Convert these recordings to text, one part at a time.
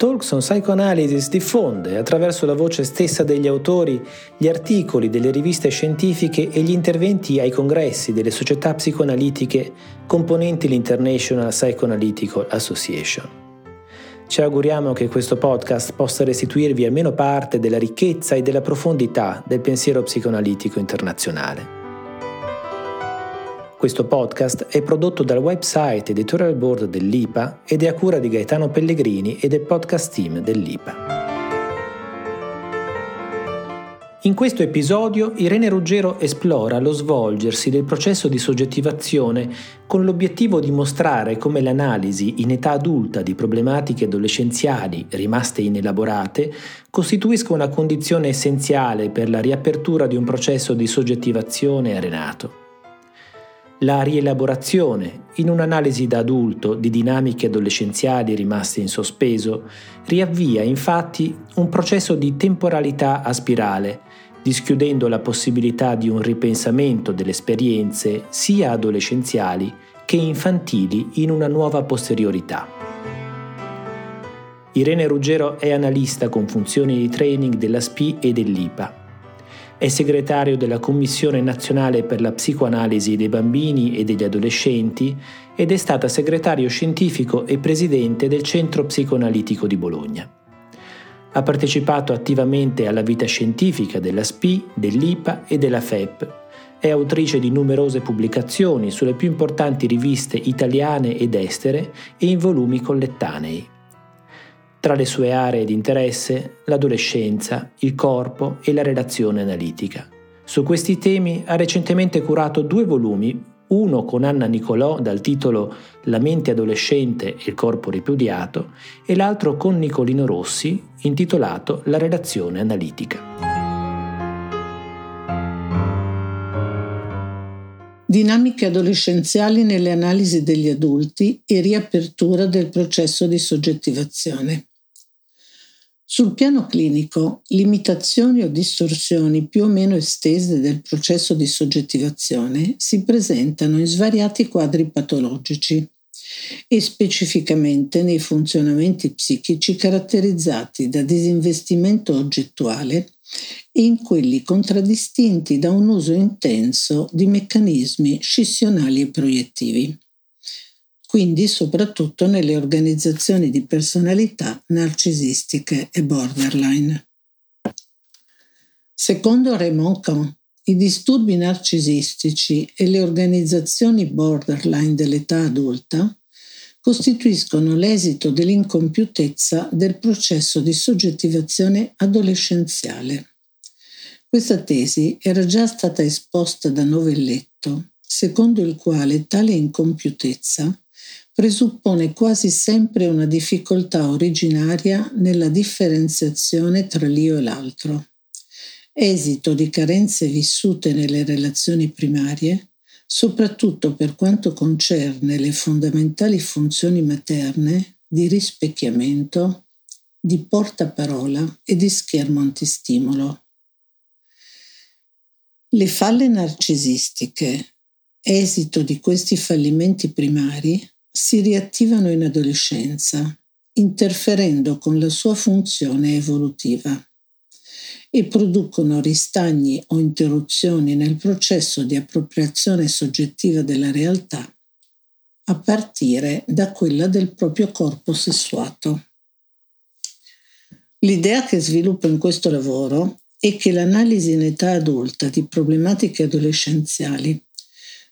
Talks on Psychoanalysis diffonde, attraverso la voce stessa degli autori, gli articoli delle riviste scientifiche e gli interventi ai congressi delle società psicoanalitiche componenti l'International Psychoanalytical Association. Ci auguriamo che questo podcast possa restituirvi almeno parte della ricchezza e della profondità del pensiero psicoanalitico internazionale. Questo podcast è prodotto dal website editorial board dell'IPA ed è a cura di Gaetano Pellegrini e del podcast team dell'IPA. In questo episodio Irene Ruggero esplora lo svolgersi del processo di soggettivazione con l'obiettivo di mostrare come l'analisi in età adulta di problematiche adolescenziali rimaste inelaborate costituisca una condizione essenziale per la riapertura di un processo di soggettivazione arenato la rielaborazione, in un'analisi da adulto di dinamiche adolescenziali rimaste in sospeso, riavvia infatti un processo di temporalità a spirale, dischiudendo la possibilità di un ripensamento delle esperienze sia adolescenziali che infantili in una nuova posteriorità. Irene Ruggero è analista con funzioni di training della SPI e dell'IPA è segretario della Commissione nazionale per la psicoanalisi dei bambini e degli adolescenti ed è stata segretario scientifico e presidente del Centro Psicoanalitico di Bologna. Ha partecipato attivamente alla vita scientifica della SPI, dell'IPA e della FEP. È autrice di numerose pubblicazioni sulle più importanti riviste italiane ed estere e in volumi collettanei. Tra le sue aree di interesse, l'adolescenza, il corpo e la relazione analitica. Su questi temi ha recentemente curato due volumi, uno con Anna Nicolò dal titolo La mente adolescente e il corpo ripudiato e l'altro con Nicolino Rossi intitolato La relazione analitica. Dinamiche adolescenziali nelle analisi degli adulti e riapertura del processo di soggettivazione. Sul piano clinico, limitazioni o distorsioni più o meno estese del processo di soggettivazione si presentano in svariati quadri patologici e specificamente nei funzionamenti psichici caratterizzati da disinvestimento oggettuale e in quelli contraddistinti da un uso intenso di meccanismi scissionali e proiettivi quindi soprattutto nelle organizzazioni di personalità narcisistiche e borderline. Secondo Raymond Kahn, i disturbi narcisistici e le organizzazioni borderline dell'età adulta costituiscono l'esito dell'incompiutezza del processo di soggettivazione adolescenziale. Questa tesi era già stata esposta da Novelletto, secondo il quale tale incompiutezza presuppone quasi sempre una difficoltà originaria nella differenziazione tra l'io e l'altro, esito di carenze vissute nelle relazioni primarie, soprattutto per quanto concerne le fondamentali funzioni materne di rispecchiamento, di portaparola e di schermo antistimolo. Le falle narcisistiche, esito di questi fallimenti primari, si riattivano in adolescenza, interferendo con la sua funzione evolutiva e producono ristagni o interruzioni nel processo di appropriazione soggettiva della realtà, a partire da quella del proprio corpo sessuato. L'idea che sviluppo in questo lavoro è che l'analisi in età adulta di problematiche adolescenziali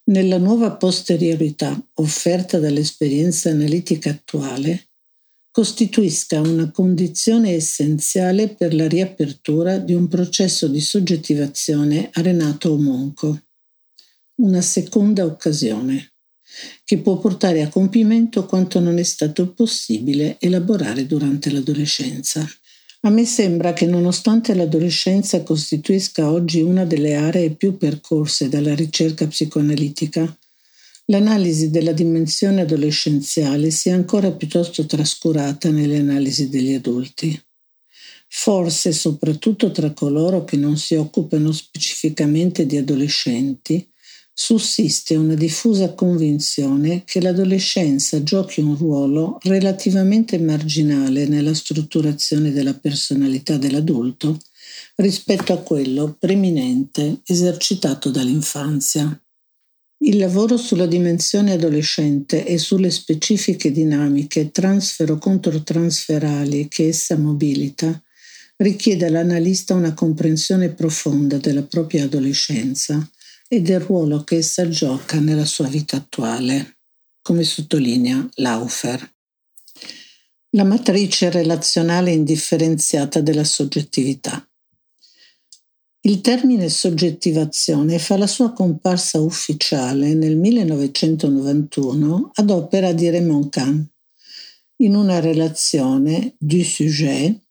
nella nuova posteriorità offerta dall'esperienza analitica attuale, costituisca una condizione essenziale per la riapertura di un processo di soggettivazione arenato o monco. Una seconda occasione, che può portare a compimento quanto non è stato possibile elaborare durante l'adolescenza. A me sembra che nonostante l'adolescenza costituisca oggi una delle aree più percorse dalla ricerca psicoanalitica, l'analisi della dimensione adolescenziale sia ancora piuttosto trascurata nelle analisi degli adulti. Forse soprattutto tra coloro che non si occupano specificamente di adolescenti, sussiste una diffusa convinzione che l'adolescenza giochi un ruolo relativamente marginale nella strutturazione della personalità dell'adulto rispetto a quello preminente esercitato dall'infanzia. Il lavoro sulla dimensione adolescente e sulle specifiche dinamiche transfero-controtransferali che essa mobilita richiede all'analista una comprensione profonda della propria adolescenza e del ruolo che essa gioca nella sua vita attuale, come sottolinea Laufer. La matrice relazionale indifferenziata della soggettività. Il termine soggettivazione fa la sua comparsa ufficiale nel 1991 ad opera di Raymond Kahn, in una relazione du sujet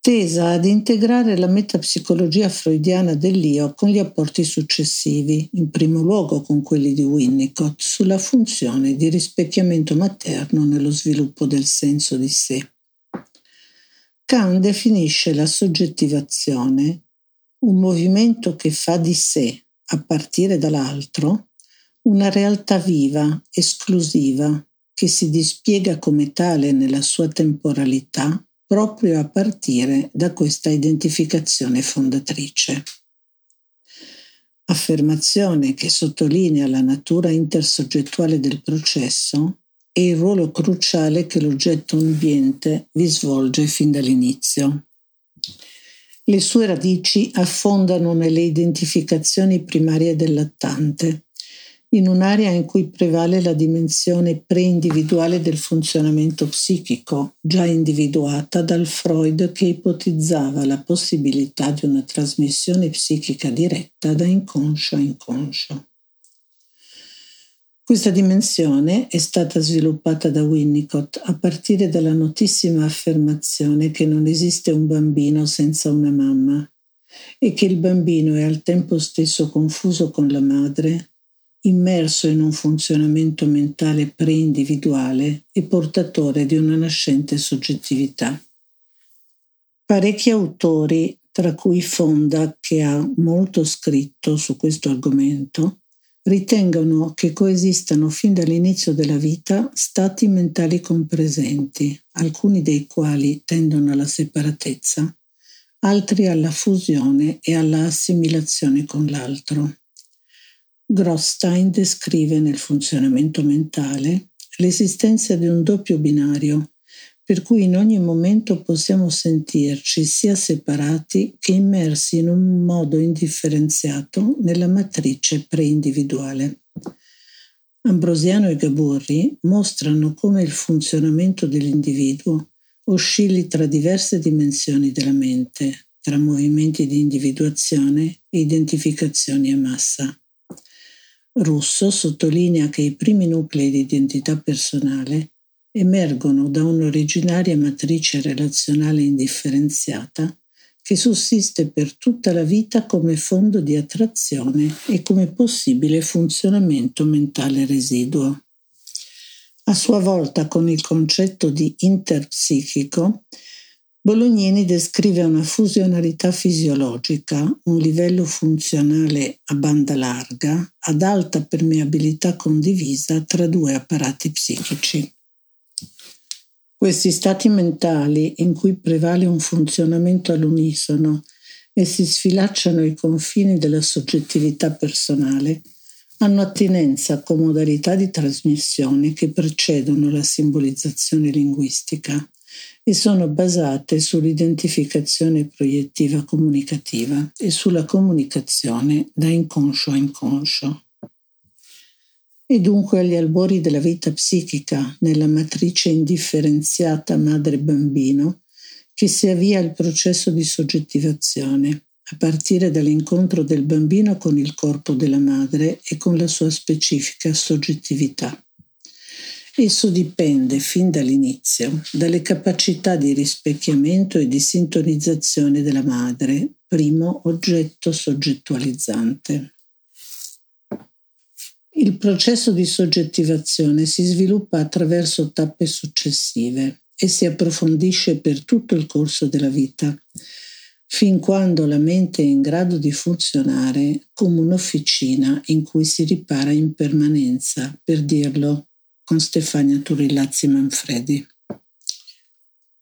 tesa ad integrare la metapsicologia freudiana dell'io con gli apporti successivi, in primo luogo con quelli di Winnicott, sulla funzione di rispecchiamento materno nello sviluppo del senso di sé. Kahn definisce la soggettivazione un movimento che fa di sé, a partire dall'altro, una realtà viva, esclusiva, che si dispiega come tale nella sua temporalità proprio a partire da questa identificazione fondatrice. Affermazione che sottolinea la natura intersoggettuale del processo e il ruolo cruciale che l'oggetto ambiente vi svolge fin dall'inizio. Le sue radici affondano nelle identificazioni primarie del lattante, in un'area in cui prevale la dimensione pre-individuale del funzionamento psichico, già individuata dal Freud che ipotizzava la possibilità di una trasmissione psichica diretta da inconscio a inconscio. Questa dimensione è stata sviluppata da Winnicott a partire dalla notissima affermazione che non esiste un bambino senza una mamma e che il bambino è al tempo stesso confuso con la madre immerso in un funzionamento mentale pre-individuale e portatore di una nascente soggettività. Parecchi autori, tra cui Fonda, che ha molto scritto su questo argomento, ritengono che coesistano fin dall'inizio della vita stati mentali compresenti, alcuni dei quali tendono alla separatezza, altri alla fusione e alla assimilazione con l'altro. Grosstein descrive nel funzionamento mentale l'esistenza di un doppio binario, per cui in ogni momento possiamo sentirci sia separati che immersi in un modo indifferenziato nella matrice preindividuale. Ambrosiano e Gaburri mostrano come il funzionamento dell'individuo oscilli tra diverse dimensioni della mente, tra movimenti di individuazione e identificazioni a massa. Russo sottolinea che i primi nuclei di identità personale emergono da un'originaria matrice relazionale indifferenziata che sussiste per tutta la vita come fondo di attrazione e come possibile funzionamento mentale residuo. A sua volta con il concetto di interpsichico Bolognini descrive una fusionalità fisiologica, un livello funzionale a banda larga, ad alta permeabilità condivisa tra due apparati psichici. Questi stati mentali, in cui prevale un funzionamento all'unisono e si sfilacciano i confini della soggettività personale, hanno attinenza con modalità di trasmissione che precedono la simbolizzazione linguistica e sono basate sull'identificazione proiettiva comunicativa e sulla comunicazione da inconscio a inconscio. E dunque agli albori della vita psichica, nella matrice indifferenziata madre-bambino, che si avvia il processo di soggettivazione, a partire dall'incontro del bambino con il corpo della madre e con la sua specifica soggettività. Esso dipende fin dall'inizio dalle capacità di rispecchiamento e di sintonizzazione della madre, primo oggetto soggettualizzante. Il processo di soggettivazione si sviluppa attraverso tappe successive e si approfondisce per tutto il corso della vita, fin quando la mente è in grado di funzionare come un'officina in cui si ripara in permanenza, per dirlo con Stefania Turillazzi Manfredi.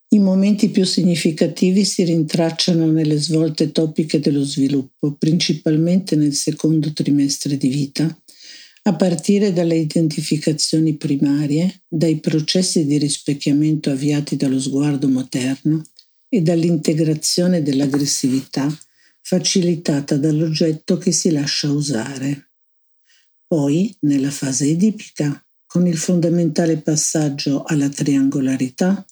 I momenti più significativi si rintracciano nelle svolte topiche dello sviluppo, principalmente nel secondo trimestre di vita, a partire dalle identificazioni primarie, dai processi di rispecchiamento avviati dallo sguardo materno e dall'integrazione dell'aggressività facilitata dall'oggetto che si lascia usare. Poi, nella fase edipica, con il fondamentale passaggio alla triangolarità,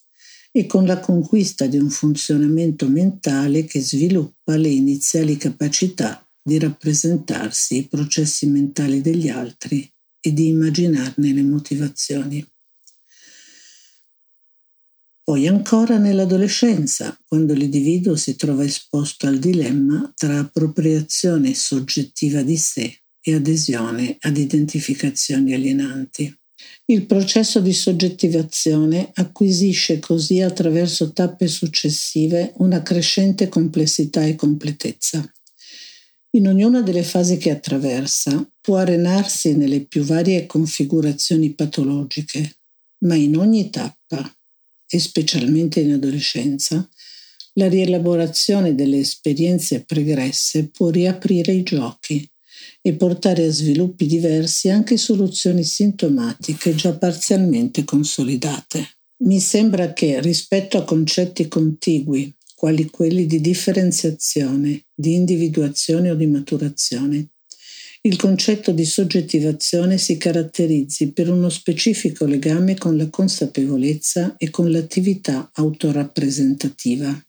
e con la conquista di un funzionamento mentale che sviluppa le iniziali capacità di rappresentarsi i processi mentali degli altri e di immaginarne le motivazioni. Poi ancora nell'adolescenza, quando l'individuo si trova esposto al dilemma tra appropriazione soggettiva di sé e adesione ad identificazioni alienanti. Il processo di soggettivazione acquisisce così attraverso tappe successive una crescente complessità e completezza. In ognuna delle fasi che attraversa può arenarsi nelle più varie configurazioni patologiche, ma in ogni tappa, e specialmente in adolescenza, la rielaborazione delle esperienze pregresse può riaprire i giochi e portare a sviluppi diversi anche soluzioni sintomatiche già parzialmente consolidate. Mi sembra che rispetto a concetti contigui, quali quelli di differenziazione, di individuazione o di maturazione, il concetto di soggettivazione si caratterizzi per uno specifico legame con la consapevolezza e con l'attività autorappresentativa.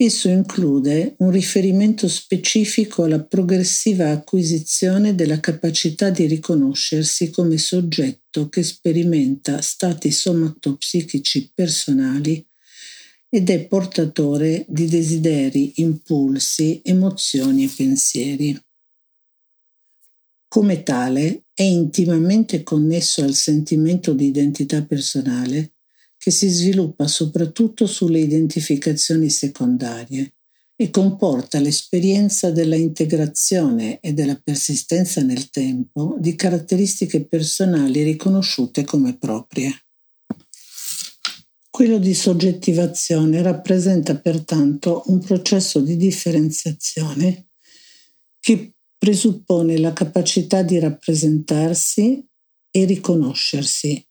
Esso include un riferimento specifico alla progressiva acquisizione della capacità di riconoscersi come soggetto che sperimenta stati somatopsichici personali ed è portatore di desideri, impulsi, emozioni e pensieri. Come tale è intimamente connesso al sentimento di identità personale che si sviluppa soprattutto sulle identificazioni secondarie e comporta l'esperienza della integrazione e della persistenza nel tempo di caratteristiche personali riconosciute come proprie. Quello di soggettivazione rappresenta pertanto un processo di differenziazione che presuppone la capacità di rappresentarsi e riconoscersi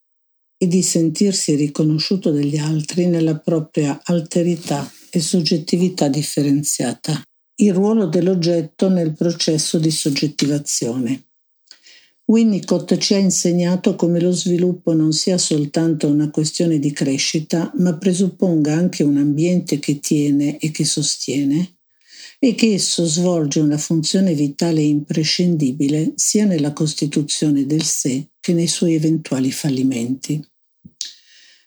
e di sentirsi riconosciuto dagli altri nella propria alterità e soggettività differenziata. Il ruolo dell'oggetto nel processo di soggettivazione. Winnicott ci ha insegnato come lo sviluppo non sia soltanto una questione di crescita, ma presupponga anche un ambiente che tiene e che sostiene, e che esso svolge una funzione vitale e imprescindibile sia nella costituzione del sé che nei suoi eventuali fallimenti.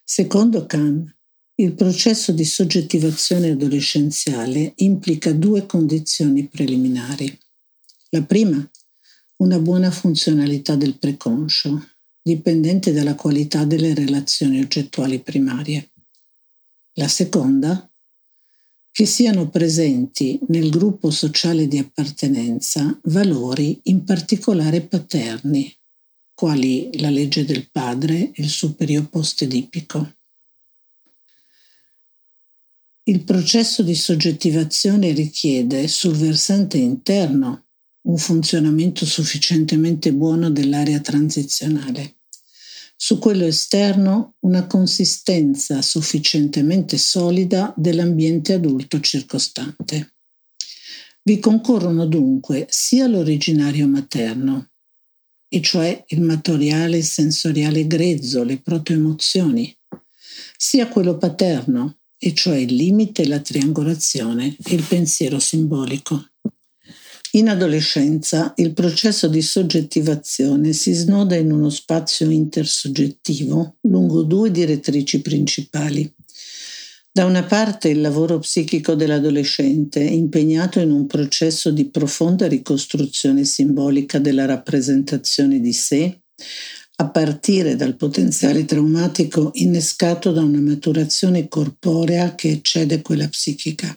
Secondo Kahn, il processo di soggettivazione adolescenziale implica due condizioni preliminari. La prima, una buona funzionalità del preconscio, dipendente dalla qualità delle relazioni oggettuali primarie. La seconda, che siano presenti nel gruppo sociale di appartenenza valori in particolare paterni, quali la legge del padre e il superiore post-edipico. Il processo di soggettivazione richiede sul versante interno un funzionamento sufficientemente buono dell'area transizionale su quello esterno una consistenza sufficientemente solida dell'ambiente adulto circostante. Vi concorrono dunque sia l'originario materno, e cioè il materiale sensoriale grezzo, le protoemozioni, sia quello paterno, e cioè il limite, la triangolazione e il pensiero simbolico. In adolescenza il processo di soggettivazione si snoda in uno spazio intersoggettivo lungo due direttrici principali. Da una parte il lavoro psichico dell'adolescente, impegnato in un processo di profonda ricostruzione simbolica della rappresentazione di sé, a partire dal potenziale traumatico innescato da una maturazione corporea che eccede quella psichica.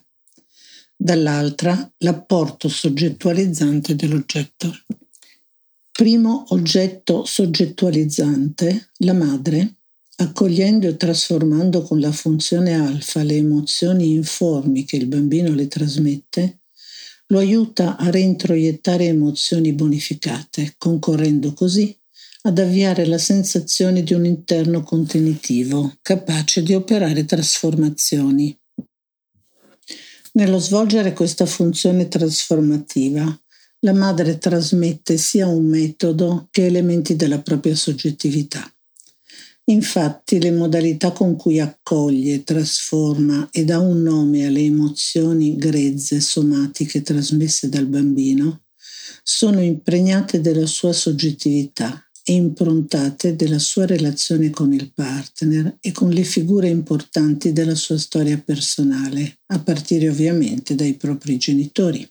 Dall'altra l'apporto soggettualizzante dell'oggetto. Primo oggetto soggettualizzante, la madre, accogliendo e trasformando con la funzione alfa le emozioni informi che il bambino le trasmette, lo aiuta a reintroiettare emozioni bonificate, concorrendo così ad avviare la sensazione di un interno contenitivo, capace di operare trasformazioni. Nello svolgere questa funzione trasformativa, la madre trasmette sia un metodo che elementi della propria soggettività. Infatti le modalità con cui accoglie, trasforma e dà un nome alle emozioni grezze somatiche trasmesse dal bambino sono impregnate della sua soggettività improntate della sua relazione con il partner e con le figure importanti della sua storia personale, a partire ovviamente dai propri genitori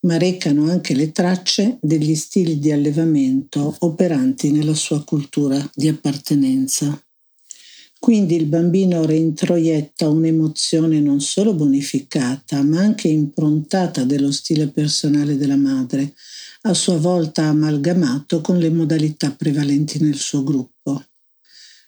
ma recano anche le tracce degli stili di allevamento operanti nella sua cultura di appartenenza. Quindi il bambino reintroietta un'emozione non solo bonificata, ma anche improntata dello stile personale della madre, a sua volta amalgamato con le modalità prevalenti nel suo gruppo.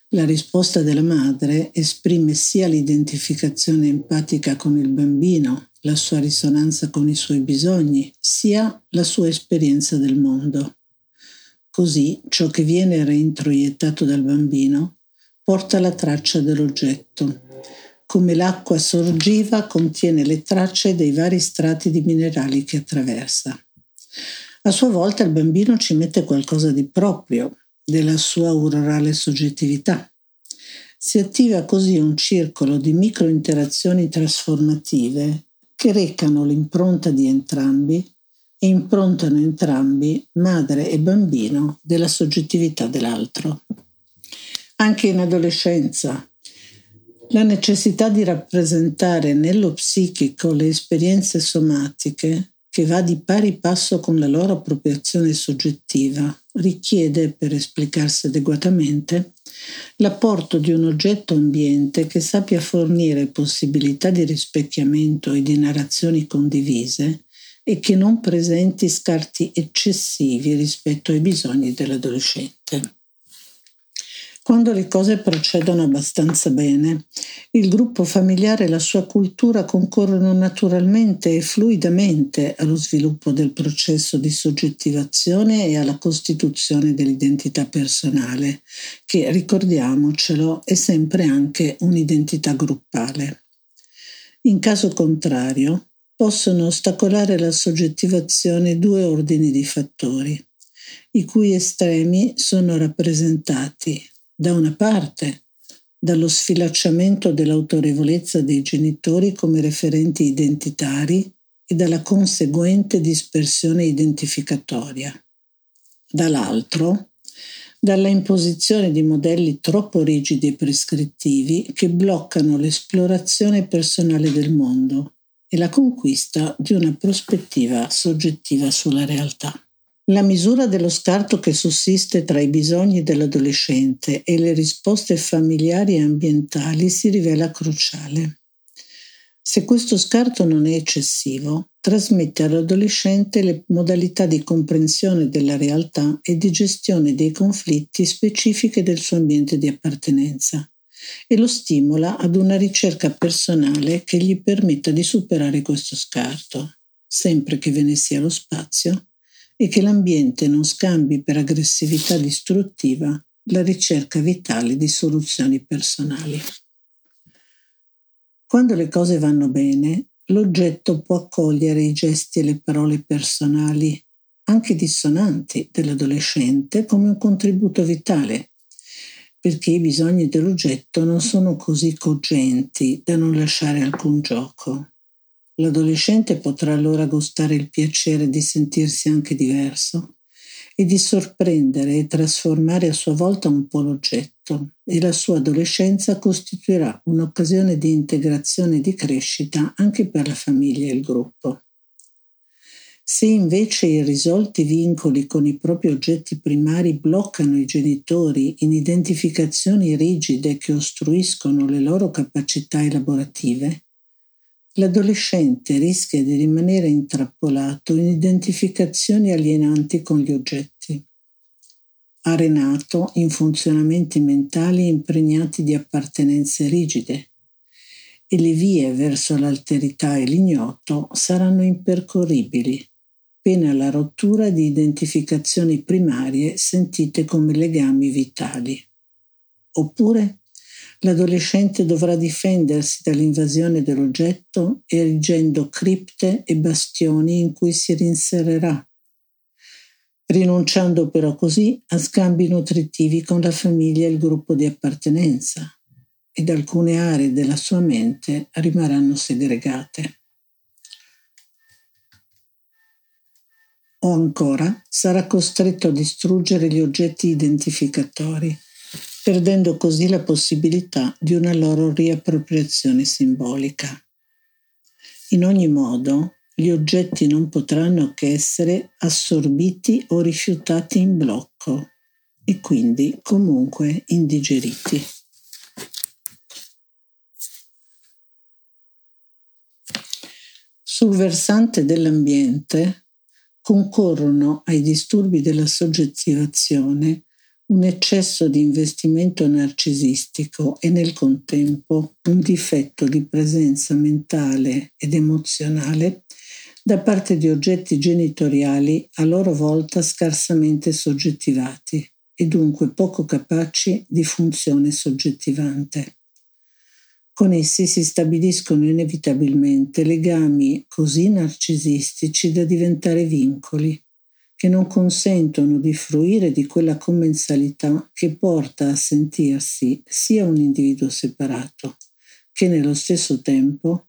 La risposta della madre esprime sia l'identificazione empatica con il bambino, la sua risonanza con i suoi bisogni, sia la sua esperienza del mondo. Così ciò che viene reintroiettato dal bambino porta la traccia dell'oggetto. Come l'acqua sorgiva contiene le tracce dei vari strati di minerali che attraversa. A sua volta il bambino ci mette qualcosa di proprio, della sua urorale soggettività. Si attiva così un circolo di microinterazioni trasformative che recano l'impronta di entrambi e improntano entrambi, madre e bambino, della soggettività dell'altro. Anche in adolescenza, la necessità di rappresentare nello psichico le esperienze somatiche, che va di pari passo con la loro appropriazione soggettiva, richiede, per esplicarsi adeguatamente, l'apporto di un oggetto ambiente che sappia fornire possibilità di rispecchiamento e di narrazioni condivise e che non presenti scarti eccessivi rispetto ai bisogni dell'adolescente. Quando le cose procedono abbastanza bene, il gruppo familiare e la sua cultura concorrono naturalmente e fluidamente allo sviluppo del processo di soggettivazione e alla costituzione dell'identità personale, che, ricordiamocelo, è sempre anche un'identità gruppale. In caso contrario, possono ostacolare la soggettivazione due ordini di fattori, i cui estremi sono rappresentati da una parte dallo sfilacciamento dell'autorevolezza dei genitori come referenti identitari e dalla conseguente dispersione identificatoria, dall'altro dalla imposizione di modelli troppo rigidi e prescrittivi che bloccano l'esplorazione personale del mondo e la conquista di una prospettiva soggettiva sulla realtà. La misura dello scarto che sussiste tra i bisogni dell'adolescente e le risposte familiari e ambientali si rivela cruciale. Se questo scarto non è eccessivo, trasmette all'adolescente le modalità di comprensione della realtà e di gestione dei conflitti specifiche del suo ambiente di appartenenza e lo stimola ad una ricerca personale che gli permetta di superare questo scarto, sempre che ve ne sia lo spazio e che l'ambiente non scambi per aggressività distruttiva la ricerca vitale di soluzioni personali. Quando le cose vanno bene, l'oggetto può accogliere i gesti e le parole personali, anche dissonanti, dell'adolescente come un contributo vitale, perché i bisogni dell'oggetto non sono così cogenti da non lasciare alcun gioco. L'adolescente potrà allora gustare il piacere di sentirsi anche diverso e di sorprendere e trasformare a sua volta un po' l'oggetto e la sua adolescenza costituirà un'occasione di integrazione e di crescita anche per la famiglia e il gruppo. Se invece i risolti vincoli con i propri oggetti primari bloccano i genitori in identificazioni rigide che ostruiscono le loro capacità elaborative, l'adolescente rischia di rimanere intrappolato in identificazioni alienanti con gli oggetti, arenato in funzionamenti mentali impregnati di appartenenze rigide e le vie verso l'alterità e l'ignoto saranno impercorribili, pena la rottura di identificazioni primarie sentite come legami vitali. Oppure l'adolescente dovrà difendersi dall'invasione dell'oggetto erigendo cripte e bastioni in cui si rinsererà, rinunciando però così a scambi nutritivi con la famiglia e il gruppo di appartenenza, ed alcune aree della sua mente rimarranno segregate. O ancora sarà costretto a distruggere gli oggetti identificatori perdendo così la possibilità di una loro riappropriazione simbolica. In ogni modo, gli oggetti non potranno che essere assorbiti o rifiutati in blocco e quindi comunque indigeriti. Sul versante dell'ambiente concorrono ai disturbi della soggettivazione un eccesso di investimento narcisistico e nel contempo un difetto di presenza mentale ed emozionale da parte di oggetti genitoriali a loro volta scarsamente soggettivati e dunque poco capaci di funzione soggettivante. Con essi si stabiliscono inevitabilmente legami così narcisistici da diventare vincoli che non consentono di fruire di quella commensalità che porta a sentirsi sia un individuo separato che nello stesso tempo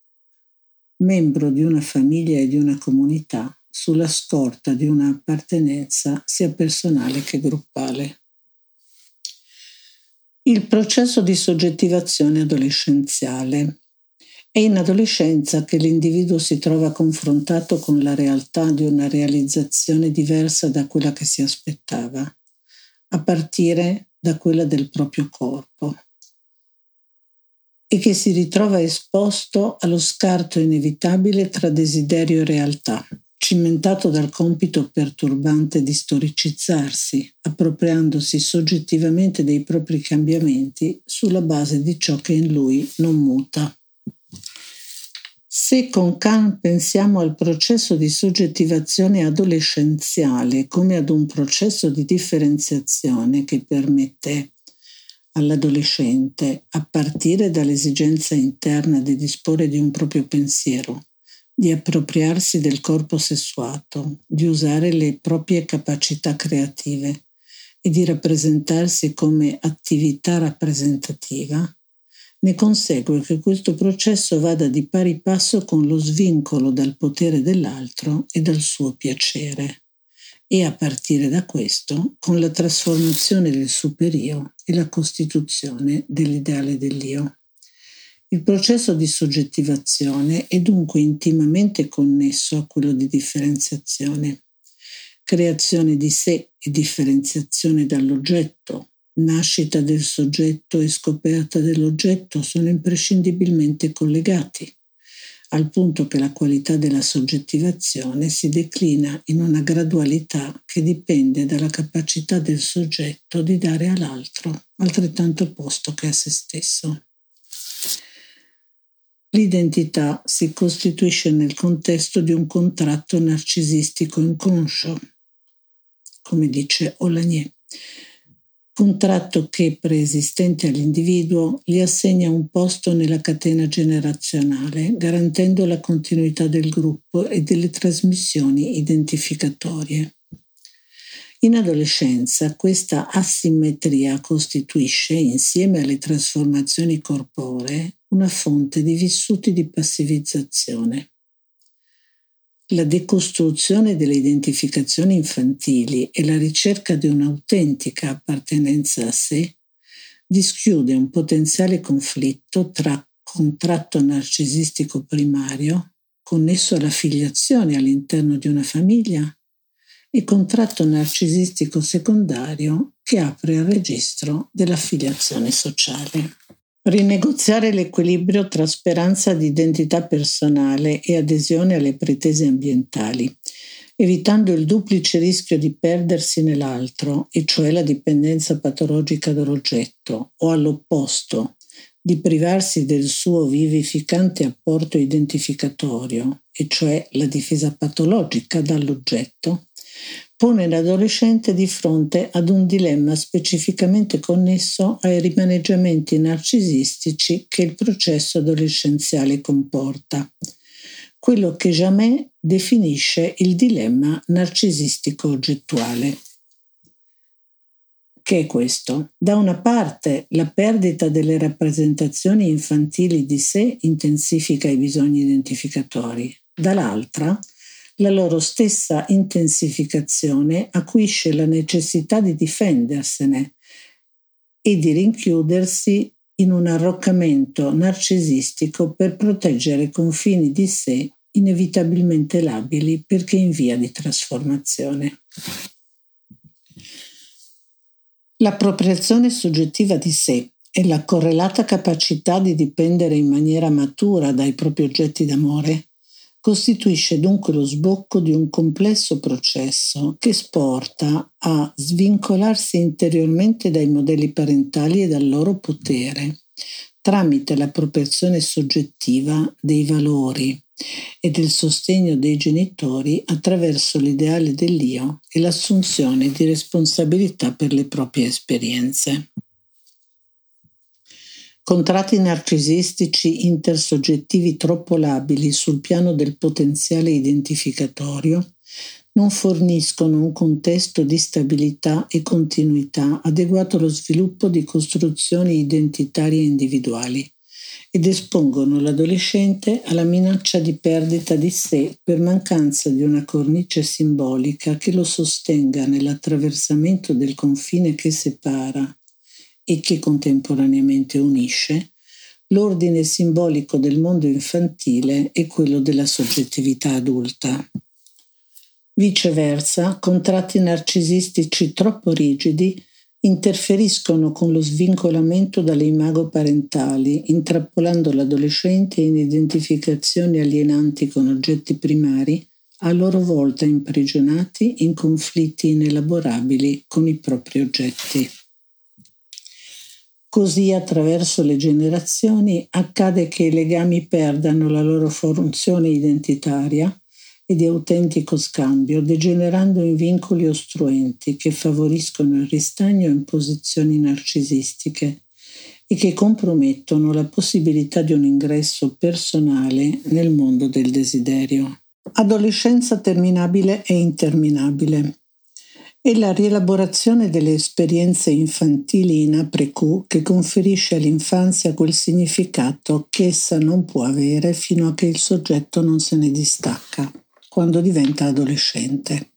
membro di una famiglia e di una comunità sulla scorta di un'appartenenza sia personale che gruppale. Il processo di soggettivazione adolescenziale è in adolescenza che l'individuo si trova confrontato con la realtà di una realizzazione diversa da quella che si aspettava, a partire da quella del proprio corpo, e che si ritrova esposto allo scarto inevitabile tra desiderio e realtà, cimentato dal compito perturbante di storicizzarsi, appropriandosi soggettivamente dei propri cambiamenti sulla base di ciò che in lui non muta. Se con Kant pensiamo al processo di soggettivazione adolescenziale come ad un processo di differenziazione che permette all'adolescente, a partire dall'esigenza interna di disporre di un proprio pensiero, di appropriarsi del corpo sessuato, di usare le proprie capacità creative e di rappresentarsi come attività rappresentativa, ne consegue che questo processo vada di pari passo con lo svincolo dal potere dell'altro e dal suo piacere e a partire da questo con la trasformazione del superio e la costituzione dell'ideale dell'io. Il processo di soggettivazione è dunque intimamente connesso a quello di differenziazione. Creazione di sé e differenziazione dall'oggetto, nascita del soggetto e scoperta dell'oggetto sono imprescindibilmente collegati, al punto che la qualità della soggettivazione si declina in una gradualità che dipende dalla capacità del soggetto di dare all'altro altrettanto posto che a se stesso. L'identità si costituisce nel contesto di un contratto narcisistico inconscio, come dice Olagnier contratto che, preesistente all'individuo, gli assegna un posto nella catena generazionale, garantendo la continuità del gruppo e delle trasmissioni identificatorie. In adolescenza questa asimmetria costituisce, insieme alle trasformazioni corporee, una fonte di vissuti di passivizzazione. La decostruzione delle identificazioni infantili e la ricerca di un'autentica appartenenza a sé dischiude un potenziale conflitto tra contratto narcisistico primario, connesso alla filiazione all'interno di una famiglia, e contratto narcisistico secondario che apre al registro della filiazione sociale. Rinegoziare l'equilibrio tra speranza di identità personale e adesione alle pretese ambientali, evitando il duplice rischio di perdersi nell'altro, e cioè la dipendenza patologica dall'oggetto, o all'opposto, di privarsi del suo vivificante apporto identificatorio, e cioè la difesa patologica dall'oggetto, pone l'adolescente di fronte ad un dilemma specificamente connesso ai rimaneggiamenti narcisistici che il processo adolescenziale comporta, quello che Jamais definisce il dilemma narcisistico oggettuale. Che è questo? Da una parte la perdita delle rappresentazioni infantili di sé intensifica i bisogni identificatori, dall'altra la loro stessa intensificazione acuisce la necessità di difendersene e di rinchiudersi in un arroccamento narcisistico per proteggere confini di sé inevitabilmente labili perché in via di trasformazione. L'appropriazione soggettiva di sé e la correlata capacità di dipendere in maniera matura dai propri oggetti d'amore costituisce dunque lo sbocco di un complesso processo che sporta a svincolarsi interiormente dai modelli parentali e dal loro potere, tramite l'appropriazione soggettiva dei valori e del sostegno dei genitori attraverso l'ideale dell'io e l'assunzione di responsabilità per le proprie esperienze. Contratti narcisistici intersoggettivi troppo labili sul piano del potenziale identificatorio non forniscono un contesto di stabilità e continuità adeguato allo sviluppo di costruzioni identitarie individuali ed espongono l'adolescente alla minaccia di perdita di sé per mancanza di una cornice simbolica che lo sostenga nell'attraversamento del confine che separa e che contemporaneamente unisce, l'ordine simbolico del mondo infantile e quello della soggettività adulta. Viceversa, contratti narcisistici troppo rigidi interferiscono con lo svincolamento dalle imago parentali, intrappolando l'adolescente in identificazioni alienanti con oggetti primari, a loro volta imprigionati in conflitti inelaborabili con i propri oggetti. Così attraverso le generazioni accade che i legami perdano la loro funzione identitaria e di autentico scambio, degenerando in vincoli ostruenti che favoriscono il ristagno in posizioni narcisistiche e che compromettono la possibilità di un ingresso personale nel mondo del desiderio. Adolescenza terminabile e interminabile e la rielaborazione delle esperienze infantili in après-coup che conferisce all'infanzia quel significato che essa non può avere fino a che il soggetto non se ne distacca, quando diventa adolescente.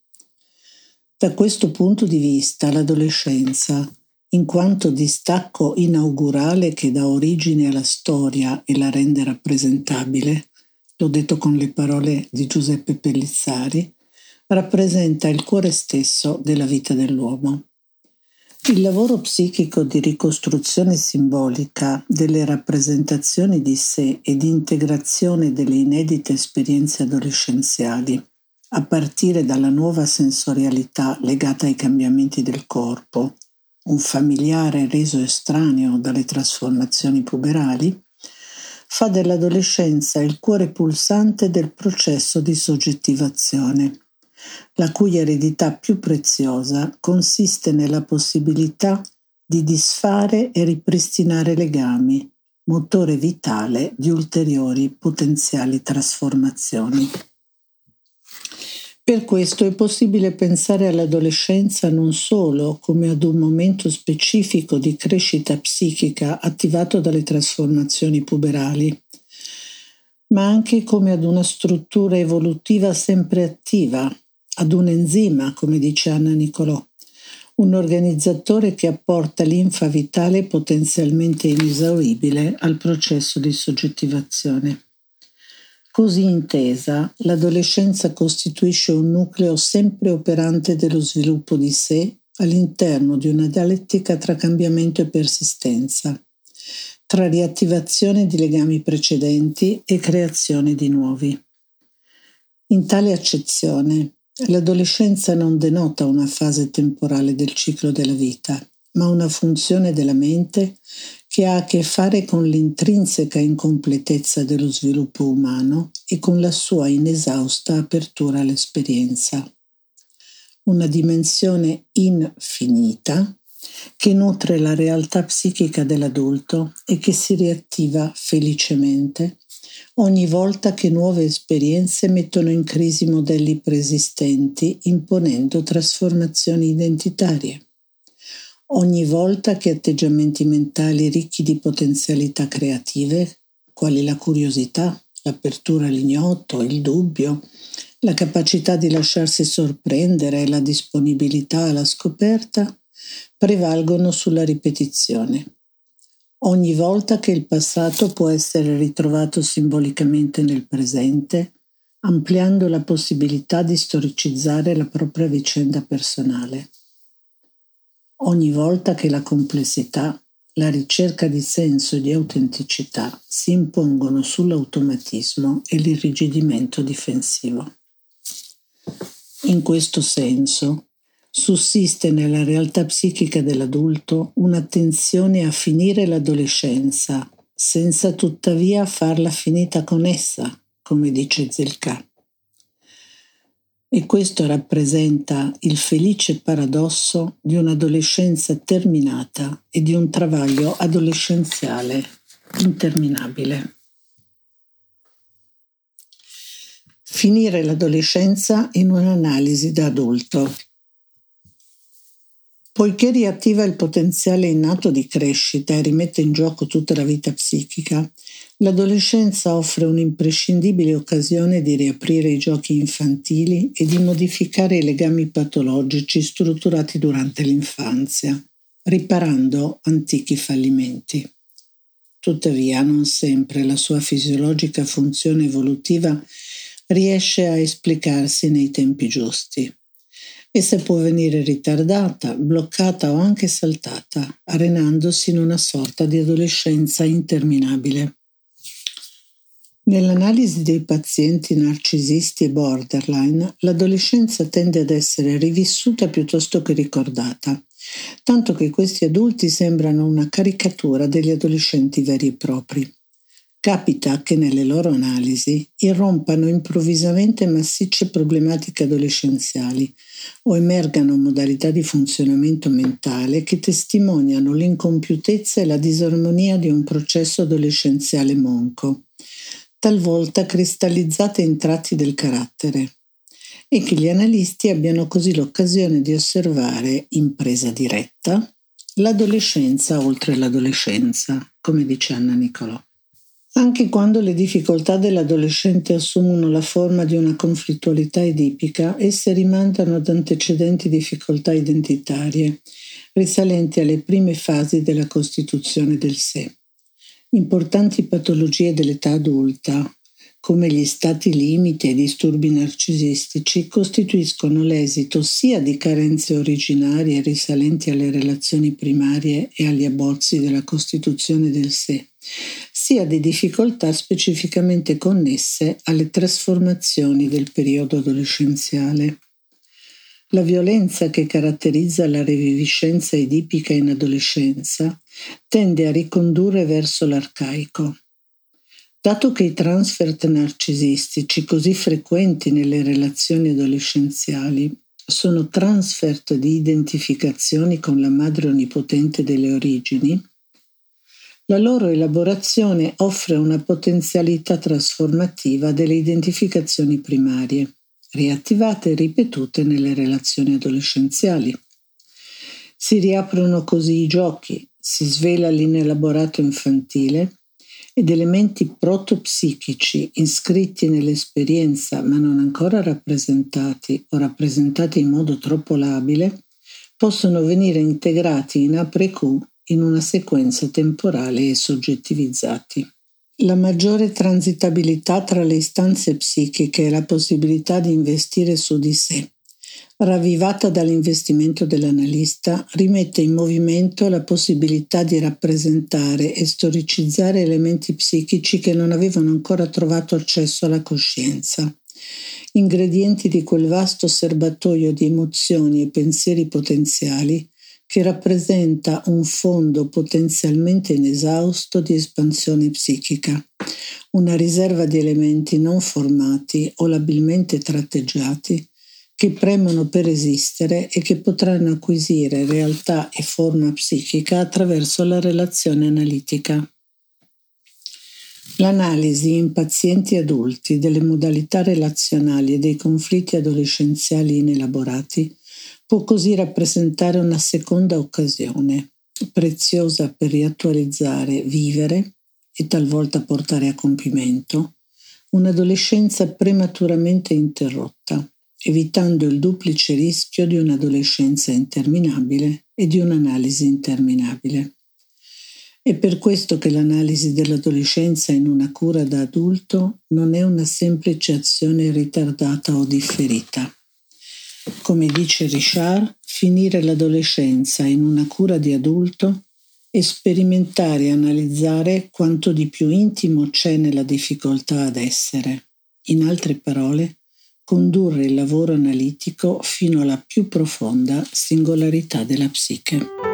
Da questo punto di vista l'adolescenza, in quanto distacco inaugurale che dà origine alla storia e la rende rappresentabile, l'ho detto con le parole di Giuseppe Pellizzari, rappresenta il cuore stesso della vita dell'uomo. Il lavoro psichico di ricostruzione simbolica delle rappresentazioni di sé e di integrazione delle inedite esperienze adolescenziali, a partire dalla nuova sensorialità legata ai cambiamenti del corpo, un familiare reso estraneo dalle trasformazioni puberali, fa dell'adolescenza il cuore pulsante del processo di soggettivazione la cui eredità più preziosa consiste nella possibilità di disfare e ripristinare legami, motore vitale di ulteriori potenziali trasformazioni. Per questo è possibile pensare all'adolescenza non solo come ad un momento specifico di crescita psichica attivato dalle trasformazioni puberali, ma anche come ad una struttura evolutiva sempre attiva, ad un enzima, come dice Anna Nicolò, un organizzatore che apporta linfa vitale potenzialmente inesauribile al processo di soggettivazione. Così intesa, l'adolescenza costituisce un nucleo sempre operante dello sviluppo di sé all'interno di una dialettica tra cambiamento e persistenza, tra riattivazione di legami precedenti e creazione di nuovi. In tale accezione, l'adolescenza non denota una fase temporale del ciclo della vita, ma una funzione della mente che ha a che fare con l'intrinseca incompletezza dello sviluppo umano e con la sua inesausta apertura all'esperienza. Una dimensione infinita che nutre la realtà psichica dell'adulto e che si riattiva felicemente ogni volta che nuove esperienze mettono in crisi modelli preesistenti, imponendo trasformazioni identitarie ogni volta che atteggiamenti mentali ricchi di potenzialità creative, quali la curiosità, l'apertura all'ignoto, il dubbio, la capacità di lasciarsi sorprendere e la disponibilità alla scoperta, prevalgono sulla ripetizione. Ogni volta che il passato può essere ritrovato simbolicamente nel presente, ampliando la possibilità di storicizzare la propria vicenda personale ogni volta che la complessità, la ricerca di senso e di autenticità si impongono sull'automatismo e l'irrigidimento difensivo. In questo senso, sussiste nella realtà psichica dell'adulto un'attenzione a finire l'adolescenza, senza tuttavia farla finita con essa, come dice Zilka e questo rappresenta il felice paradosso di un'adolescenza terminata e di un travaglio adolescenziale interminabile. Finire l'adolescenza in un'analisi da adulto. Poiché riattiva il potenziale innato di crescita e rimette in gioco tutta la vita psichica, L'adolescenza offre un'imprescindibile occasione di riaprire i giochi infantili e di modificare i legami patologici strutturati durante l'infanzia, riparando antichi fallimenti. Tuttavia, non sempre la sua fisiologica funzione evolutiva riesce a esplicarsi nei tempi giusti. Essa può venire ritardata, bloccata o anche saltata, arenandosi in una sorta di adolescenza interminabile. Nell'analisi dei pazienti narcisisti e borderline, l'adolescenza tende ad essere rivissuta piuttosto che ricordata, tanto che questi adulti sembrano una caricatura degli adolescenti veri e propri. Capita che nelle loro analisi irrompano improvvisamente massicce problematiche adolescenziali o emergano modalità di funzionamento mentale che testimoniano l'incompiutezza e la disarmonia di un processo adolescenziale monco talvolta cristallizzate in tratti del carattere, e che gli analisti abbiano così l'occasione di osservare in presa diretta l'adolescenza oltre l'adolescenza, come dice Anna Nicolò. Anche quando le difficoltà dell'adolescente assumono la forma di una conflittualità edipica, esse rimandano ad antecedenti difficoltà identitarie, risalenti alle prime fasi della costituzione del sé. Importanti patologie dell'età adulta, come gli stati limite e i disturbi narcisistici, costituiscono l'esito sia di carenze originarie risalenti alle relazioni primarie e agli abbozzi della costituzione del sé, sia di difficoltà specificamente connesse alle trasformazioni del periodo adolescenziale. La violenza che caratterizza la reviviscenza edipica in adolescenza tende a ricondurre verso l'arcaico. Dato che i transfert narcisistici così frequenti nelle relazioni adolescenziali sono transfert di identificazioni con la madre onnipotente delle origini, la loro elaborazione offre una potenzialità trasformativa delle identificazioni primarie riattivate e ripetute nelle relazioni adolescenziali. Si riaprono così i giochi, si svela l'inelaborato infantile ed elementi protopsichici iscritti nell'esperienza ma non ancora rappresentati o rappresentati in modo troppo labile possono venire integrati in coup in una sequenza temporale e soggettivizzati. La maggiore transitabilità tra le istanze psichiche e la possibilità di investire su di sé ravvivata dall'investimento dell'analista, rimette in movimento la possibilità di rappresentare e storicizzare elementi psichici che non avevano ancora trovato accesso alla coscienza, ingredienti di quel vasto serbatoio di emozioni e pensieri potenziali che rappresenta un fondo potenzialmente inesausto di espansione psichica, una riserva di elementi non formati o labilmente tratteggiati che premono per esistere e che potranno acquisire realtà e forma psichica attraverso la relazione analitica. L'analisi in pazienti adulti delle modalità relazionali e dei conflitti adolescenziali inelaborati può così rappresentare una seconda occasione, preziosa per riattualizzare, vivere e talvolta portare a compimento un'adolescenza prematuramente interrotta evitando il duplice rischio di un'adolescenza interminabile e di un'analisi interminabile. È per questo che l'analisi dell'adolescenza in una cura da adulto non è una semplice azione ritardata o differita. Come dice Richard, finire l'adolescenza in una cura di adulto è sperimentare e analizzare quanto di più intimo c'è nella difficoltà ad essere. In altre parole, condurre il lavoro analitico fino alla più profonda singolarità della psiche.